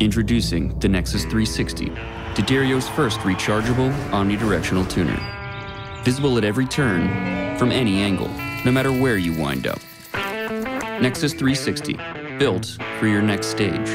Introducing the Nexus 360, D'Addario's first rechargeable omnidirectional tuner. Visible at every turn, from any angle, no matter where you wind up. Nexus 360, built for your next stage.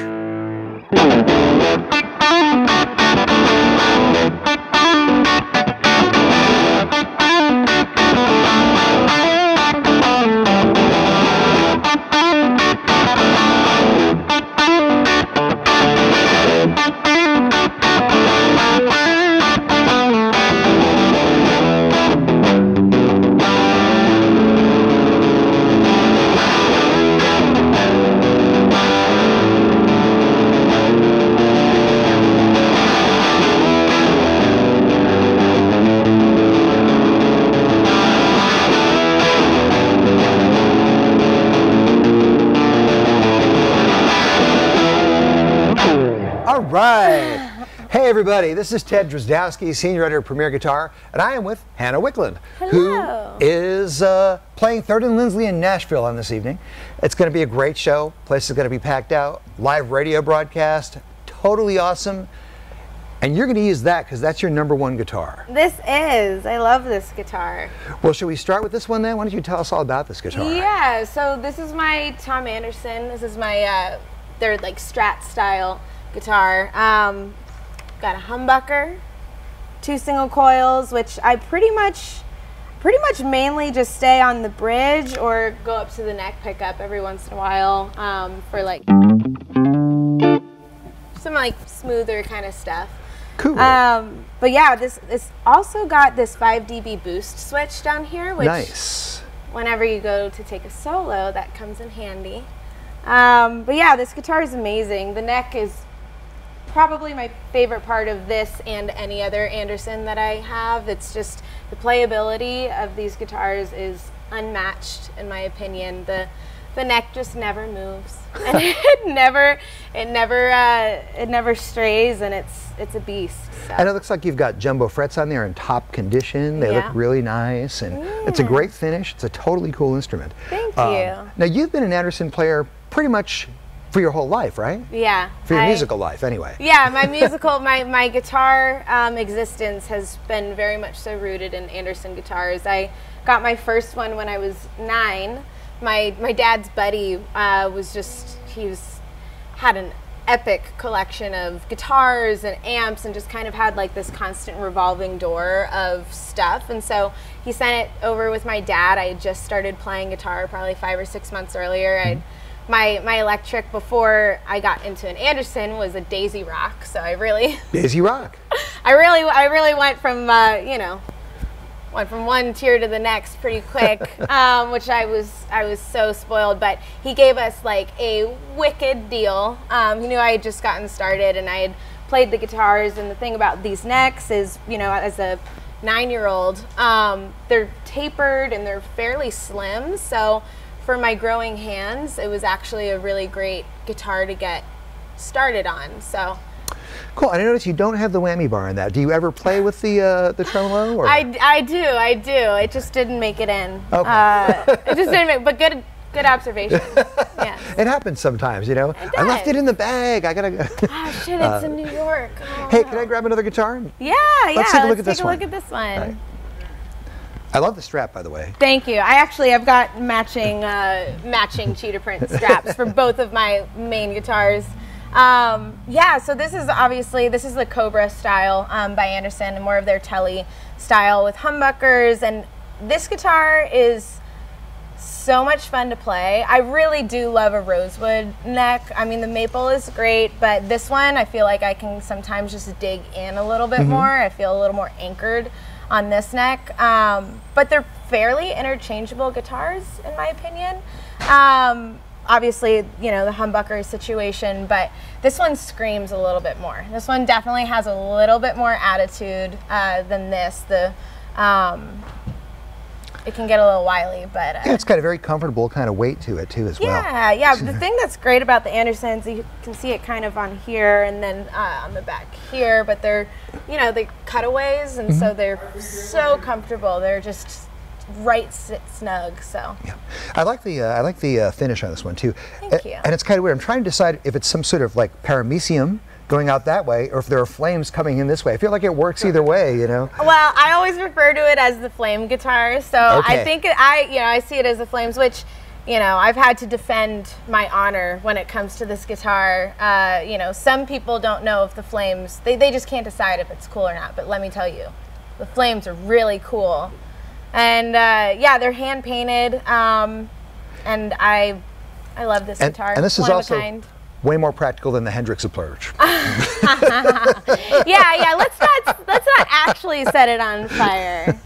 All right. Hey, everybody, this is Ted Drozdowski, Senior Editor of Premier Guitar, and I am with Hannah Wicklund, Hello. who is uh, playing Third and Lindsley in Nashville on this evening. It's going to be a great show. Place is going to be packed out. Live radio broadcast, totally awesome. And you're going to use that because that's your number one guitar. This is. I love this guitar. Well, should we start with this one then? Why don't you tell us all about this guitar? Yeah, so this is my Tom Anderson. This is my, uh, their like Strat style guitar. Um, got a humbucker, two single coils, which I pretty much, pretty much mainly just stay on the bridge or go up to the neck pickup every once in a while um, for like some like smoother kind of stuff. Cool. Um, but yeah, this this also got this 5 dB boost switch down here, which nice. whenever you go to take a solo, that comes in handy. Um, but yeah, this guitar is amazing. The neck is probably my favorite part of this and any other Anderson that I have. It's just the playability of these guitars is unmatched in my opinion. The the neck just never moves, and it never, it never, uh, it never strays, and it's it's a beast. So. And it looks like you've got jumbo frets on there in top condition. They Yeah. look really nice, and it's a great finish. It's a totally cool instrument. Thank Um, you. Now you've been an Anderson player pretty much for your whole life, right? Yeah. For your I- musical life, anyway. Yeah, my musical, my, my guitar um, existence has been very much so rooted in Anderson guitars. I got my first one when I was nine. My my dad's buddy uh, was just he was had an epic collection of guitars and amps and just kind of had like this constant revolving door of stuff. And so he sent it over with my dad. I had just started playing guitar probably five or six months earlier. I'd my my electric before I got into an Anderson was a Daisy Rock, so I really, Daisy Rock. I really, I really went from uh, you know, went from one tier to the next pretty quick, um, which I was I was so spoiled. But he gave us like a wicked deal. Um, he knew I had just gotten started and I had played the guitars. And the thing about these necks is, you know, as a nine-year-old, um, they're tapered and they're fairly slim. So for my growing hands, it was actually a really great guitar to get started on. So. Cool. And I notice you don't have the whammy bar in that. Do you ever play with the uh, the tremolo? Or? I, I do, I do. It just didn't make it in. Okay. Uh, it just didn't make, but good, good observation. it happens sometimes, you know. I left it in the bag. I gotta. Oh shit! It's in New York. Oh, hey, can I grab another guitar? Yeah, yeah. Let's take a look let's at this take a look at this one. I love the strap, by the way. Thank you. I actually I've got matching uh, matching cheetah print straps for both of my main guitars. Um, yeah, so this is obviously this is the Cobra style um, by Anderson and more of their telly style with humbuckers and this guitar is so much fun to play. I really do love a rosewood neck. I mean, the maple is great, but this one I feel like I can sometimes just dig in a little bit more. I feel a little more anchored on this neck. Um, but they're fairly interchangeable guitars, in my opinion. Um, obviously, you know, the humbucker situation, but this one screams a little bit more. This one definitely has a little bit more attitude uh, than this. The um, it can get a little wily, but uh, Yeah, it's got a very comfortable kind of weight to it too, as well. yeah, yeah. The thing that's great about the Andersons, you can see it kind of on here and then uh, on the back here, but they're, you know, they cutaways, and Mm-hmm. so they're so comfortable. They're just right snug. So Yeah, I like the uh, I like the uh, finish on this one too. Thank you. And it's kind of weird. I'm trying to decide if it's some sort of like paramecium going out that way, or if there are flames coming in this way. I feel like it works either way. You know. Well, I always refer to it as the flame guitar. So I think it, I, you know, I see it as the flames, which, you know, I've had to defend my honor when it comes to this guitar. Uh, you know, some people don't know if the flames, they, they just can't decide if it's cool or not. But let me tell you, the flames are really cool. And uh, yeah, they're hand painted. Um, and I, I love this And, guitar. and this is One of a also kind. Way more practical than the Hendrix approach. yeah, yeah. Let's not let's not actually set it on fire.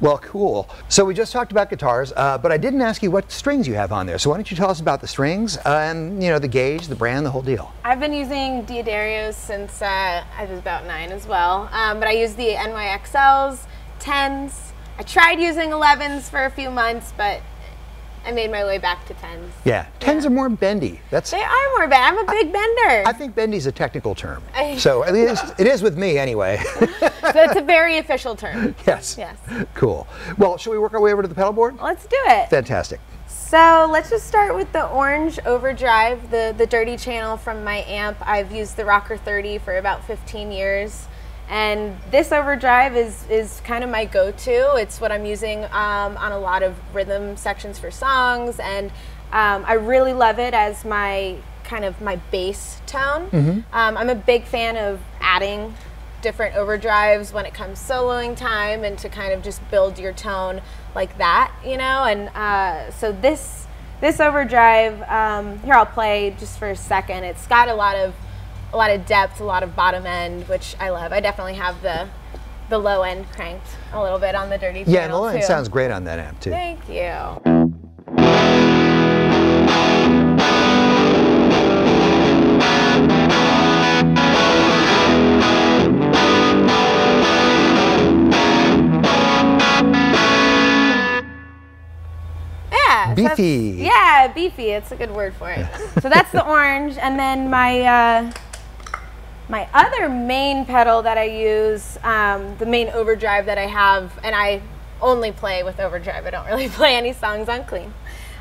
well, cool. So we just talked about guitars, uh, but I didn't ask you what strings you have on there. So why don't you tell us about the strings uh, and you know the gauge, the brand, the whole deal. I've been using D'Addarios since uh, I was about nine as well. Um, but I use the NYXLs, 10s. I tried using 11s for a few months, but I made my way back to 10s. Yeah, tens are more bendy. That's They are more bendy. I'm a big bender. I think bendy's a technical term. I- So at least it is with me anyway. so it's a very official term. yes. Yes. Cool. Well, shall we work our way over to the pedal board? Let's do it. Fantastic. So let's just start with the orange overdrive, the, the dirty channel from my amp. I've used the Rocker 30 for about 15 years. And this overdrive is, is kind of my go-to. It's what I'm using um, on a lot of rhythm sections for songs. And um, I really love it as my kind of my bass tone. Um, I'm a big fan of adding different overdrives when it comes soloing time and to kind of just build your tone like that, you know. And uh, so this this overdrive um, here I'll play just for a second. It's got a lot of a lot of depth, a lot of bottom end, which I love. I definitely have the the low end cranked a little bit on the dirty Yeah, and the line too. sounds great on that amp too. Thank you. Beefy. yeah, beefy. It's a good word for it. so that's the orange, and then my uh, my other main pedal that I use, um, the main overdrive that I have, and I only play with overdrive. I don't really play any songs on clean.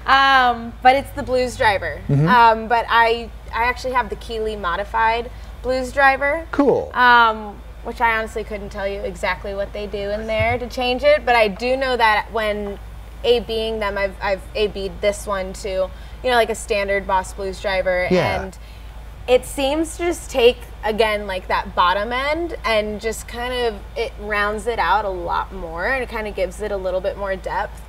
Um, but it's the blues driver. Um, but I I actually have the Keeley modified blues driver. Cool. Um, which I honestly couldn't tell you exactly what they do in there to change it, but I do know that when A Bing them, I've, I've A B'd this one to, you know, like a standard Boss Blues driver. Yeah. And it seems to just take, again, like that bottom end and just kind of, it rounds it out a lot more and it kind of gives it a little bit more depth.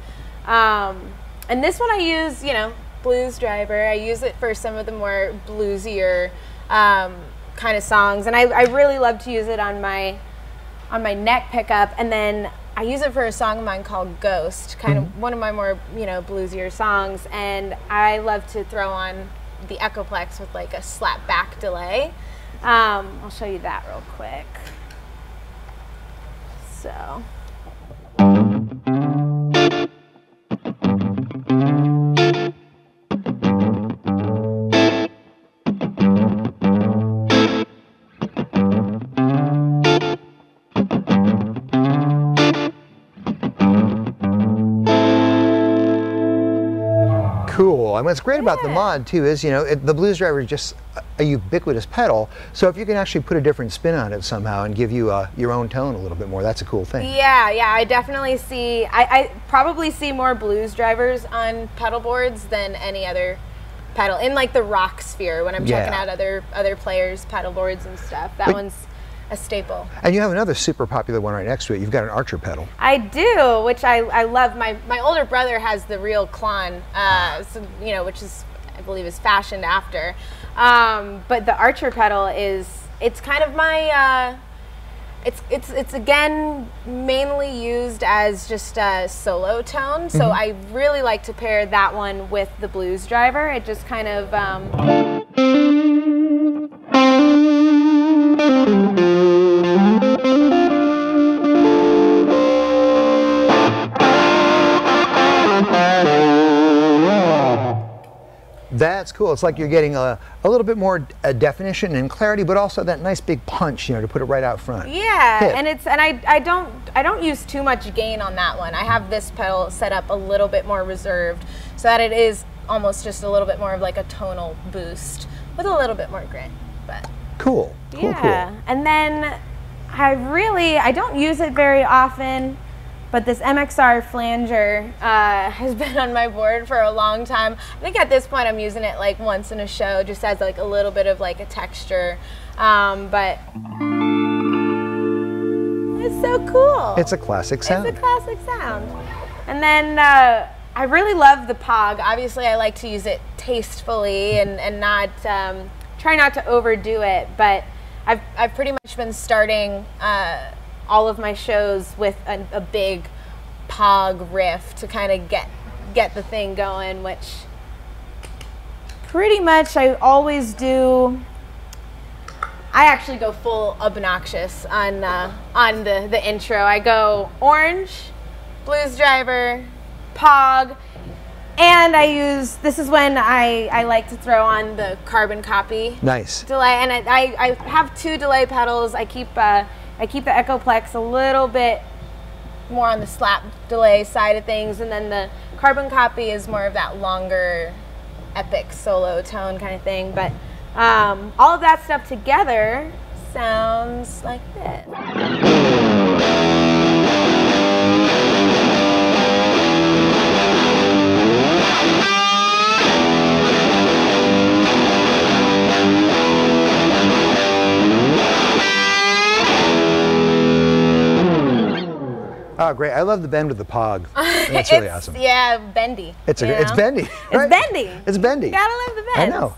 Um, and this one I use, you know, blues driver. I use it for some of the more bluesier um, kind of songs, and I, I really love to use it on my on my neck pickup. And then I use it for a song of mine called Ghost, kind of one of my more you know bluesier songs. And I love to throw on the Echoplex with like a slap back delay. Um, I'll show you that real quick. So. Cool. And what's great about the mod too is, you know, it, the Blues Driver is just a ubiquitous pedal. So if you can actually put a different spin on it somehow and give you uh, your own tone a little bit more, that's a cool thing. Yeah, yeah, I definitely see. I, I probably see more blues drivers on pedal boards than any other pedal in like the rock sphere when I'm checking Yeah. out other other players' pedal boards and stuff. That But- one's a staple. And you have another super popular one right next to it. You've got an Archer pedal. I do, which I, I love. My my older brother has the real Klon, uh, so, you know, which is I believe is fashioned after. Um, but the Archer pedal is it's kind of my uh, it's it's it's again mainly used as just a solo tone. So I really like to pair that one with the blues driver. It just kind of um, cool. It's like you're getting a, a little bit more uh, definition and clarity, but also that nice big punch, you know, to put it right out front. Yeah, Hit. and it's and I I don't I don't use too much gain on that one. I have this pedal set up a little bit more reserved, so that it is almost just a little bit more of like a tonal boost with a little bit more grit. But Cool. Cool, yeah, cool. and then I really I don't use it very often, but this MXR flanger uh, has been on my board for a long time. I think at this point I'm using it like once in a show, just as like a little bit of like a texture. Um, but it's so cool. It's a classic sound. It's a classic sound. And then uh, I really love the Pog. Obviously, I like to use it tastefully and, and not um, try not to overdo it. But I've, I've pretty much been starting uh, all of my shows with a, a big Pog riff to kind of get get the thing going, which pretty much I always do. I actually go full obnoxious on uh, on the, the intro. I go orange, blues driver, pog, and I use this is when I, I like to throw on the carbon copy Nice. delay, and I, I, I have two delay pedals. I keep uh, I keep the Echoplex a little bit more on the slap delay side of things, and then the carbon copy is more of that longer, epic solo tone kind of thing. But um, all of that stuff together sounds like this. Oh, great. I love the bend with the pog. That's really awesome. Yeah, bendy. It's, a, it's bendy. It's bendy. It's bendy. Gotta love the bend. I know.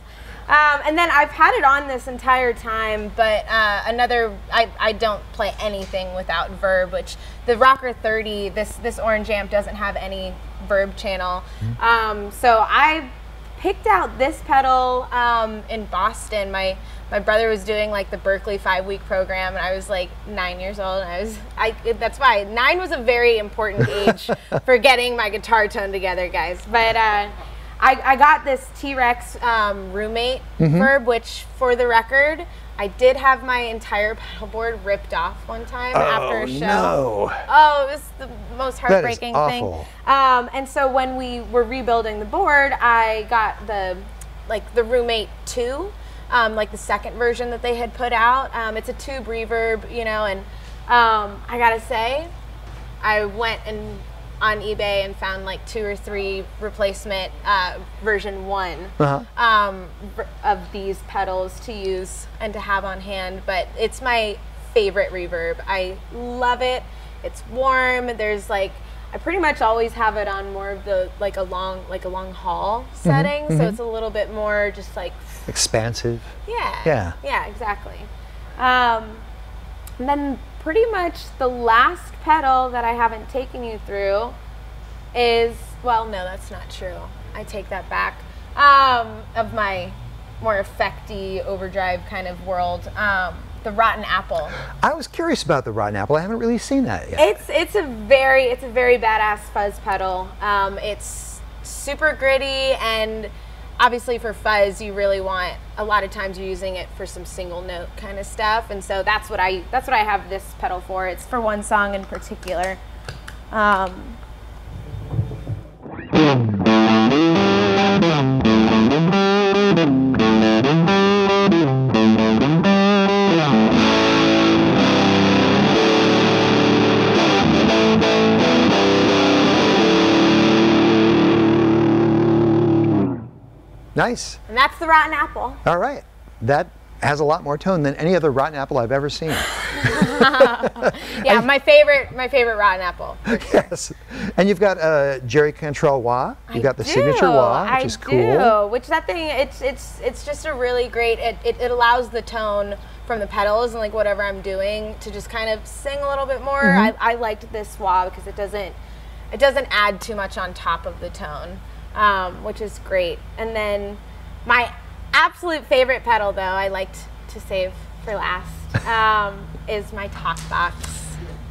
Um, and then I've had it on this entire time, but uh, another I, I don't play anything without Verb, which the Rocker 30 this this orange amp doesn't have any Verb channel. Mm-hmm. Um, so I picked out this pedal um, in Boston. My my brother was doing like the Berklee five week program, and I was like nine years old. And I was I that's why nine was a very important age for getting my guitar tone together, guys. But uh, I, I got this T Rex um, roommate Mm-hmm. verb, which for the record, I did have my entire pedal board ripped off one time after Oh, a show. no. Oh, it was the most heartbreaking thing. awful. Um, and so when we were rebuilding the board, I got the like the roommate two, um, like the second version that they had put out. Um, it's a tube reverb, you know, and um, I gotta say, I went and on eBay and found like two or three replacement uh, version one Uh-huh. um, of these pedals to use and to have on hand. But it's my favorite reverb. I love it. It's warm. There's like I pretty much always have it on more of the like a long like a long haul setting, so it's a little bit more just like Expansive. yeah. Yeah. Yeah, exactly. Um, and then pretty much the last pedal that I haven't taken you through is well, no, that's not true. I take that back. Um, of my more effecty overdrive kind of world, um, the Rotten Apple. I was curious about the rotten apple. I haven't really seen that yet. It's it's a very it's a very badass fuzz pedal. Um, it's super gritty and obviously for fuzz you really want a lot of times you're using it for some single note kind of stuff and so that's what I that's what I have this pedal for. It's for one song in particular. Um, nice. and that's the Rotten Apple. All right. That has a lot more tone than any other rotten apple I've ever seen. Yeah, my favorite my favorite Rotten Apple. yes. And you've got uh, Jerry Cantrell wah. You've got the do. signature wah, which I is cool. Do. Which that thing, it's it's it's just a really great. It, it, it allows the tone from the pedals and like whatever I'm doing to just kind of sing a little bit more. Mm-hmm. I, I liked this wah because it doesn't it doesn't add too much on top of the tone, um, which is great. And then my absolute favorite pedal though, I liked to save for last, um, is my talk box.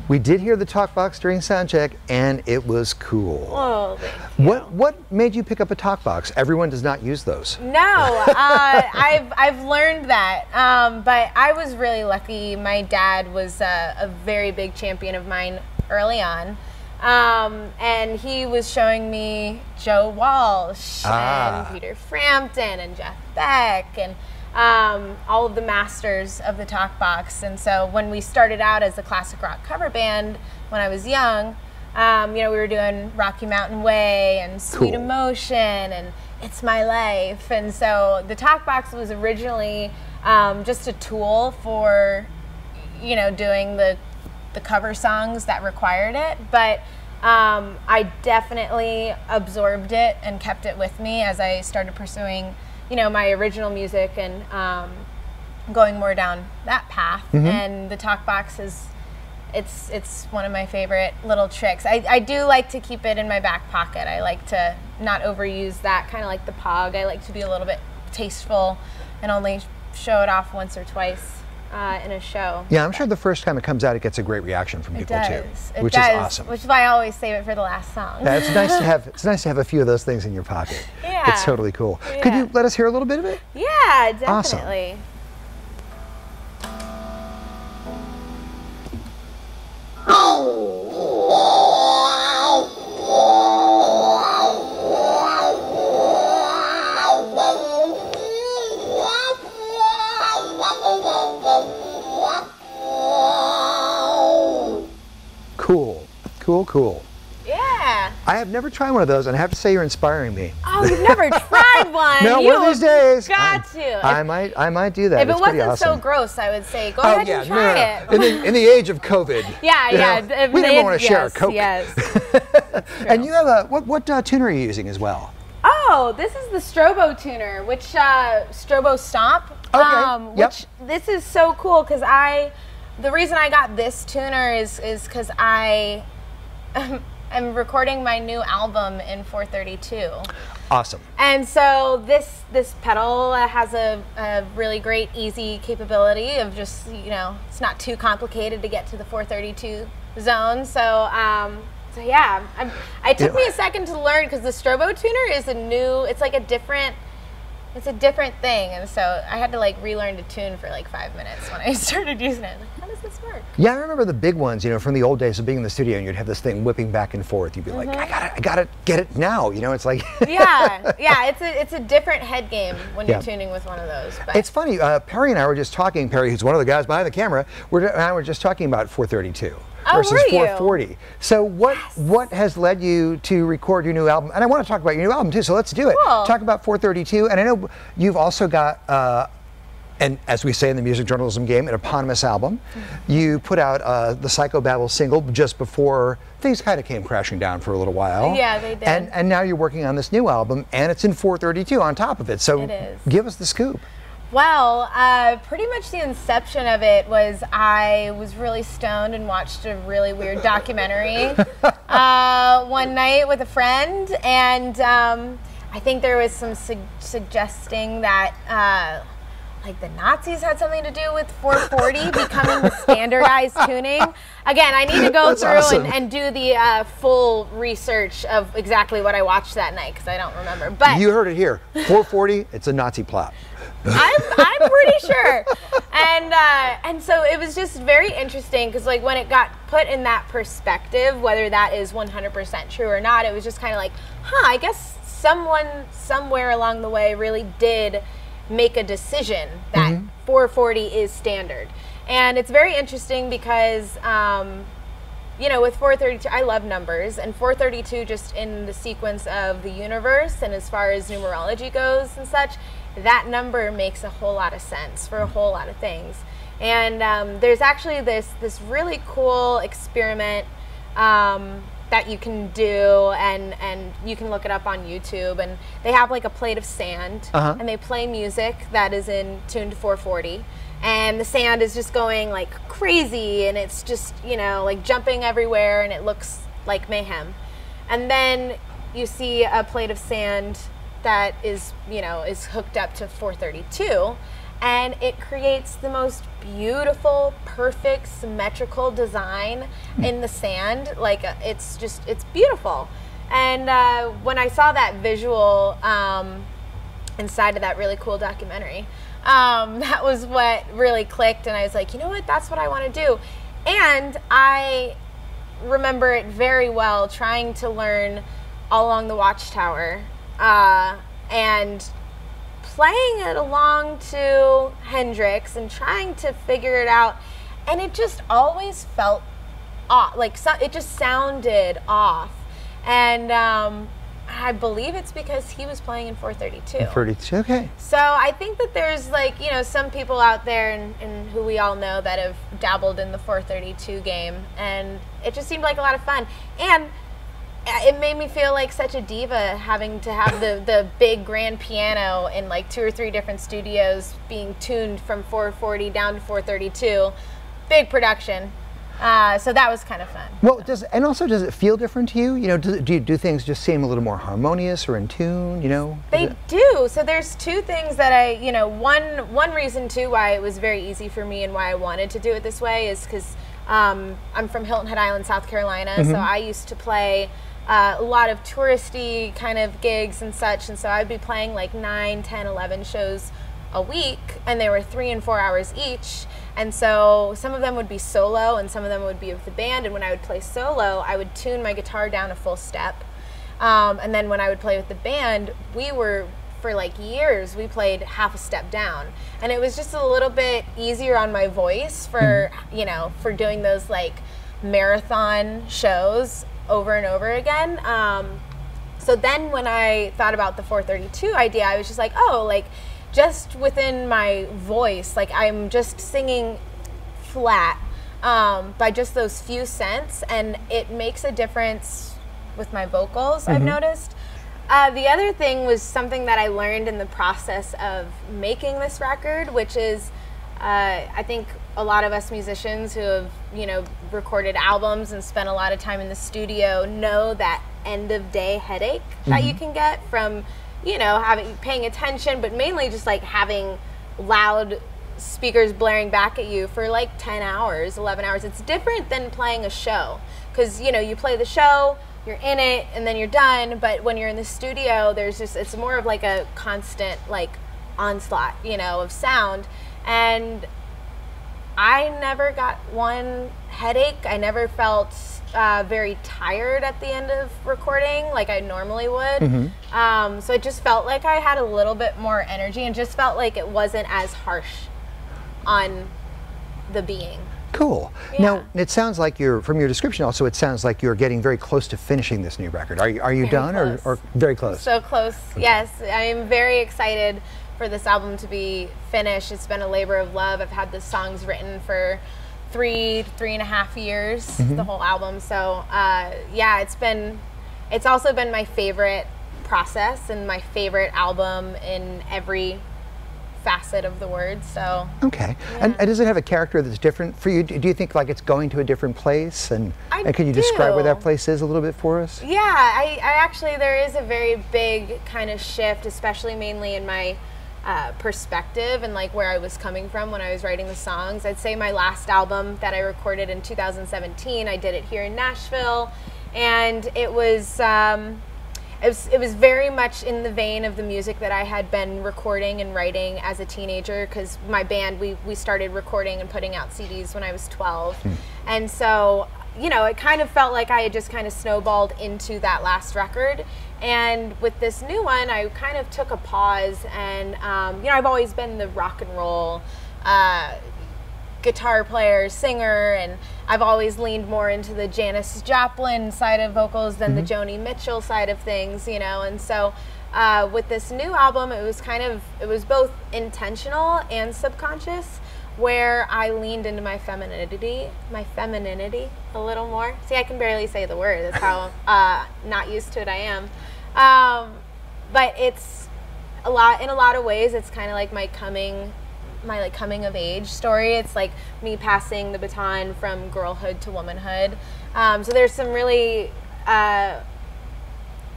We did hear the talk box during sound check, and it was cool. Oh. What what made you pick up a talk box? Everyone does not use those. No, uh, I've I've learned that, um, but I was really lucky. My dad was a, a very big champion of mine early on, um, and he was showing me Joe Walsh Ah. and Peter Frampton and Jeff Beck and um, all of the masters of the talk box. And so when we started out as a classic rock cover band when I was young, um, you know, we were doing Rocky Mountain Way and Sweet Cool. Emotion and It's My Life. And so the talk box was originally um, just a tool for, you know, doing the the cover songs that required it, but um, I definitely absorbed it and kept it with me as I started pursuing, you know, my original music and um, going more down that path. And the talk box is, it's it's one of my favorite little tricks. I, I do like to keep it in my back pocket. I like to not overuse that, kind of like the pog. I like to be a little bit tasteful and only show it off once or twice uh, in a show. Yeah, I'm sure the first time it comes out, it gets a great reaction from It people does. too, It which does, is awesome. Which is why I always save it for the last song. Yeah, it's nice to have. It's nice to have a few of those things in your pocket. Yeah. It's totally cool. Could you let us hear a little bit of it? yeah, definitely. Awesome. definitely. Cool, cool. Yeah. I have never tried one of those, and I have to say you're inspiring me. Oh, you've never tried one. No, you one of these days. Got I, to. I might, I might do that. if it It's pretty wasn't so gross, I would say go Oh ahead yeah, and try no, it. no. In the, in the age of COVID. yeah, yeah. know, if we didn't want to share a yes, Coke. Yes. And you have a what? What uh, tuner are you using as well? Oh, this is the Strobo tuner, which uh, Strobo Stomp. Um, Okay, yep. Which this is so cool because I, the reason I got this tuner is is because I, am recording my new album in 432. Awesome. And so this this pedal has a, a really great easy capability of just you know it's not too complicated to get to the 432 zone. So um, so yeah, I'm, I took Yeah. me a second to learn because the Strobo tuner is a new. It's like a different. It's a different thing, and so I had to like relearn to tune for like five minutes when I started using it. Like, how does this work? Yeah, I remember the big ones, you know, from the old days of being in the studio, and you'd have this thing whipping back and forth. You'd be like, Mm-hmm. I gotta, I gotta get it now. You know, it's like. Yeah, yeah. It's a it's a different head game when Yeah. you're tuning with one of those. But It's funny. Uh, Perry and I were just talking. Perry, who's one of the guys behind the camera, we're, and I were just talking about 432 Oh, versus 440. So what what has led you to record your new album? And I want to talk about your new album too. So let's do it. Cool. Talk about 432. And I know you've also got. Uh, and as we say in the music journalism game, an eponymous album. Mm-hmm. You put out uh, the Psychobabble single just before things kind of came crashing down for a little while. Yeah, they did. And, and now you're working on this new album, and it's in 432 on top of it. So It is. give us the scoop. Well, uh, pretty much the inception of it was I was really stoned and watched a really weird documentary uh, one night with a friend, and um, I think there was some su- suggesting that. Uh, like the Nazis had something to do with 440 becoming the standardized tuning. Again, I need to go That's through awesome. and, and do the uh, full research of exactly what I watched that night because I don't remember. But You heard it here. 440, it's a Nazi plot. I'm, I'm pretty sure. And uh, and so it was just very interesting because like when it got put in that perspective, whether that is 100% true or not, it was just kind of like, huh, I guess someone somewhere along the way really did make a decision that 440 is standard. And it's very interesting because um, you know, with 432, I love numbers, and 432, just in the sequence of the universe and as far as numerology goes and such, that number makes a whole lot of sense for a whole lot of things. And um, there's actually this this really cool experiment um, that you can do, and and you can look it up on YouTube. And they have like a plate of sand, Uh-huh. and they play music that is in tuned 440 and the sand is just going like crazy and it's just you know like jumping everywhere and it looks like mayhem and then you see a plate of sand that is you know is hooked up to 432 and it creates the most beautiful, perfect, symmetrical design in the sand. Like uh, it's just it's beautiful. And uh, when I saw that visual um, inside of that really cool documentary, um, that was what really clicked. And I was like, you know what? That's what I want to do. And I remember it very well trying to learn all along the watchtower uh, and playing it along to Hendrix and trying to figure it out. And it just always felt off. Like so, it just sounded off. And um, I believe it's because he was playing in 432. 32. Okay. So I think that there's like, you know, some people out there and, and who we all know that have dabbled in the 432 game. And it just seemed like a lot of fun. And it made me feel like such a diva having to have the, the big grand piano in like two or three different studios being tuned from 440 down to 432. Big production. Uh, so that was kind of fun. Well, does and also does it feel different to you? You know, do, do, do things just seem a little more harmonious or in tune? You know, they do. So there's two things that I, you know, one one reason too why it was very easy for me and why I wanted to do it this way is because um, I'm from Hilton Head Island, South Carolina. Mm-hmm. So I used to play. Uh, a lot of touristy kind of gigs and such, and so I'd be playing like 9, 10, 11 shows a week, and they were three and four hours each. And so some of them would be solo and some of them would be with the band. And when I would play solo, I would tune my guitar down a full step. Um, and then when I would play with the band, we were, for like years, we played half a step down. And it was just a little bit easier on my voice for, mm-hmm. you know, for doing those like marathon shows over and over again. Um, so then when I thought about the 432 idea, I was just like, oh, like, just within my voice, like I'm just singing flat um, by just those few cents, and it makes a difference with my vocals. Mm-hmm. I've noticed. Uh, the other thing was something that I learned in the process of making this record, which is uh, I think a lot of us musicians who have you know recorded albums and spent a lot of time in the studio know that end of day headache mm-hmm. that you mm-hmm. can get from you know, having paying attention, but mainly just like having loud speakers blaring back at you for like 10 hours, 11 hours. It's different than playing a show because, you know, you play the show, you're in it, and then you're done. But when you're in the studio, there's just, it's more of like a constant, like, onslaught, you know, of sound. And I never got one headache. I never felt uh, very tired at the end of recording, like I normally would. Mm-hmm. Um, so it just felt like I had a little bit more energy and just felt like it wasn't as harsh on the being. Cool. Yeah. Now it sounds like you're from your description. Also, it sounds like you're getting very close to finishing this new record. Are you are you very done or, or very close? So close. Yes, I am very excited for this album to be finished. It's been a labor of love. I've had the songs written for three three and a half years mm-hmm. the whole album so uh, yeah it's been it's also been my favorite process and my favorite album in every facet of the word so okay yeah. and, and, does it have a character that's different for you do you think like it's going to a different place and, I and can you do. describe where that place is a little bit for us yeah I, I actually there is a very big kind of shift especially mainly in my uh, perspective and like where I was coming from when I was writing the songs. I'd say my last album that I recorded in 2017, I did it here in Nashville, and it was. Um, it was, it was very much in the vein of the music that I had been recording and writing as a teenager because my band we, we started recording and putting out CDs when I was 12 hmm. and so you know it kind of felt like I had just kind of snowballed into that last record and with this new one, I kind of took a pause, and um, you know, I've always been the rock and roll uh, guitar player, singer, and I've always leaned more into the Janis Joplin side of vocals than mm-hmm. the Joni Mitchell side of things, you know. And so, uh, with this new album, it was kind of it was both intentional and subconscious where I leaned into my femininity, my femininity a little more. See, I can barely say the word. That's how uh, not used to it I am. Um, but it's a lot in a lot of ways. It's kind of like my coming, my like coming of age story. It's like me passing the baton from girlhood to womanhood. Um, so there's some really uh,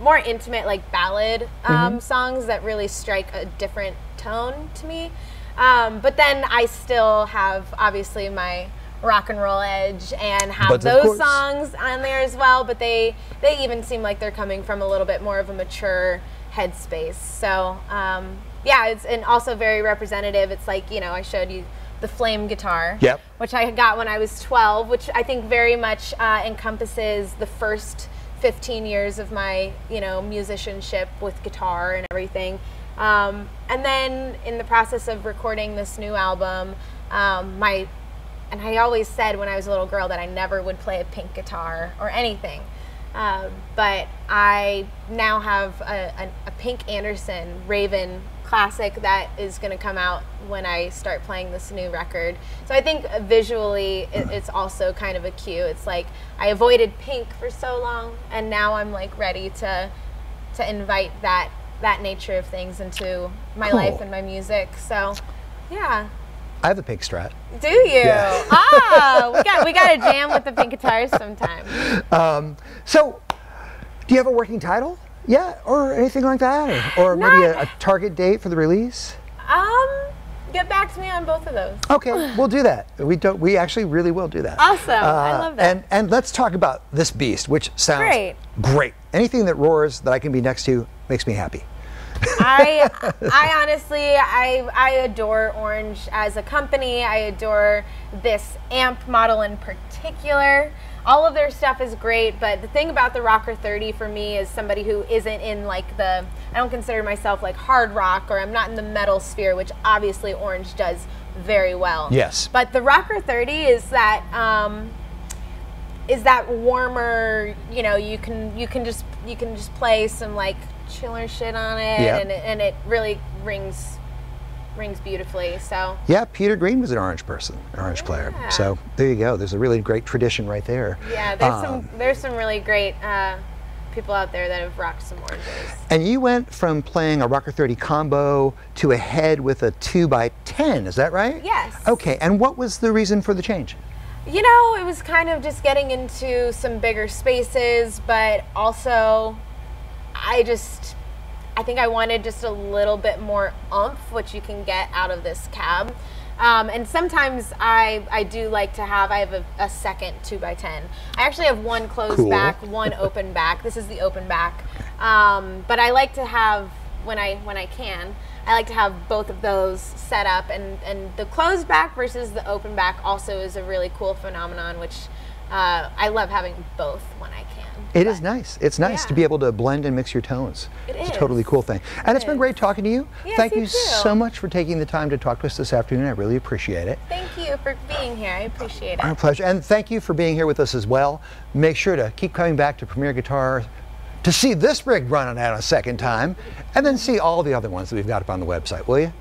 more intimate, like ballad um, mm-hmm. songs that really strike a different tone to me. Um, but then I still have obviously my rock and roll edge and have But those songs on there as well. But they they even seem like they're coming from a little bit more of a mature headspace. So um, yeah, it's and also very representative. It's like you know I showed you the flame guitar, Yep. which I got when I was 12, which I think very much uh, encompasses the first 15 years of my you know musicianship with guitar and everything. Um, and then in the process of recording this new album, um, my and I always said when I was a little girl that I never would play a pink guitar or anything. Um, but I now have a, a, a Pink Anderson Raven classic that is going to come out when I start playing this new record. So I think visually it, it's also kind of a cue. It's like I avoided pink for so long, and now I'm like ready to to invite that that nature of things into my Cool. life and my music. So yeah. I have a pink strat. Do you? Yeah. ah, we got we got to jam with the pink guitars sometime. So, do you have a working title? Yeah, or anything like that, or, or maybe a, a target date for the release? Um, get back to me on both of those. Okay, we'll do that. We don't. We actually really will do that. Awesome. I love that. And and let's talk about this beast, which sounds Great. Great. Anything that roars that I can be next to makes me happy. I I honestly I I adore Orange as a company. I adore this amp model in particular. All of their stuff is great, but the thing about the Rocker 30 for me is somebody who isn't in like the I don't consider myself like hard rock or I'm not in the metal sphere, which obviously Orange does very well. Yes. But the Rocker 30 is that um, is that warmer you know you can you can just you can just play some like chiller shit on it Yeah. and, it and it really rings rings beautifully so Yeah, Peter Green was an orange person, an orange player. So there you go. There's a really great tradition right there. yeah there's Um, some there's some really great uh, people out there that have rocked some oranges And you went from playing a Rocker 30 combo to a head with a 2x10, is that right? Yes. Okay, and what was the reason for the change? You know, it was kind of just getting into some bigger spaces, but also I just I think I wanted just a little bit more oomph, which you can get out of this cab. Um, and sometimes I, I do like to have I have a, a second two by ten. I actually have one closed Cool. back, one open back. This is the open back. Um, but I like to have when I when I can. I like to have both of those set up, and, and the closed back versus the open back also is a really cool phenomenon, which uh, I love having both when I can. It is nice. It's nice to be able to blend and mix your tones. It it's a totally cool thing. And it's been great talking to you. Yes, Thank you you so much for taking the time to talk to us this afternoon. I really appreciate it. Thank you for being here. I appreciate it. Our pleasure. And thank you for being here with us as well. Make sure to keep coming back to Premier Guitar to see this rig running out a second time and then see all the other ones that we've got up on the website, will you?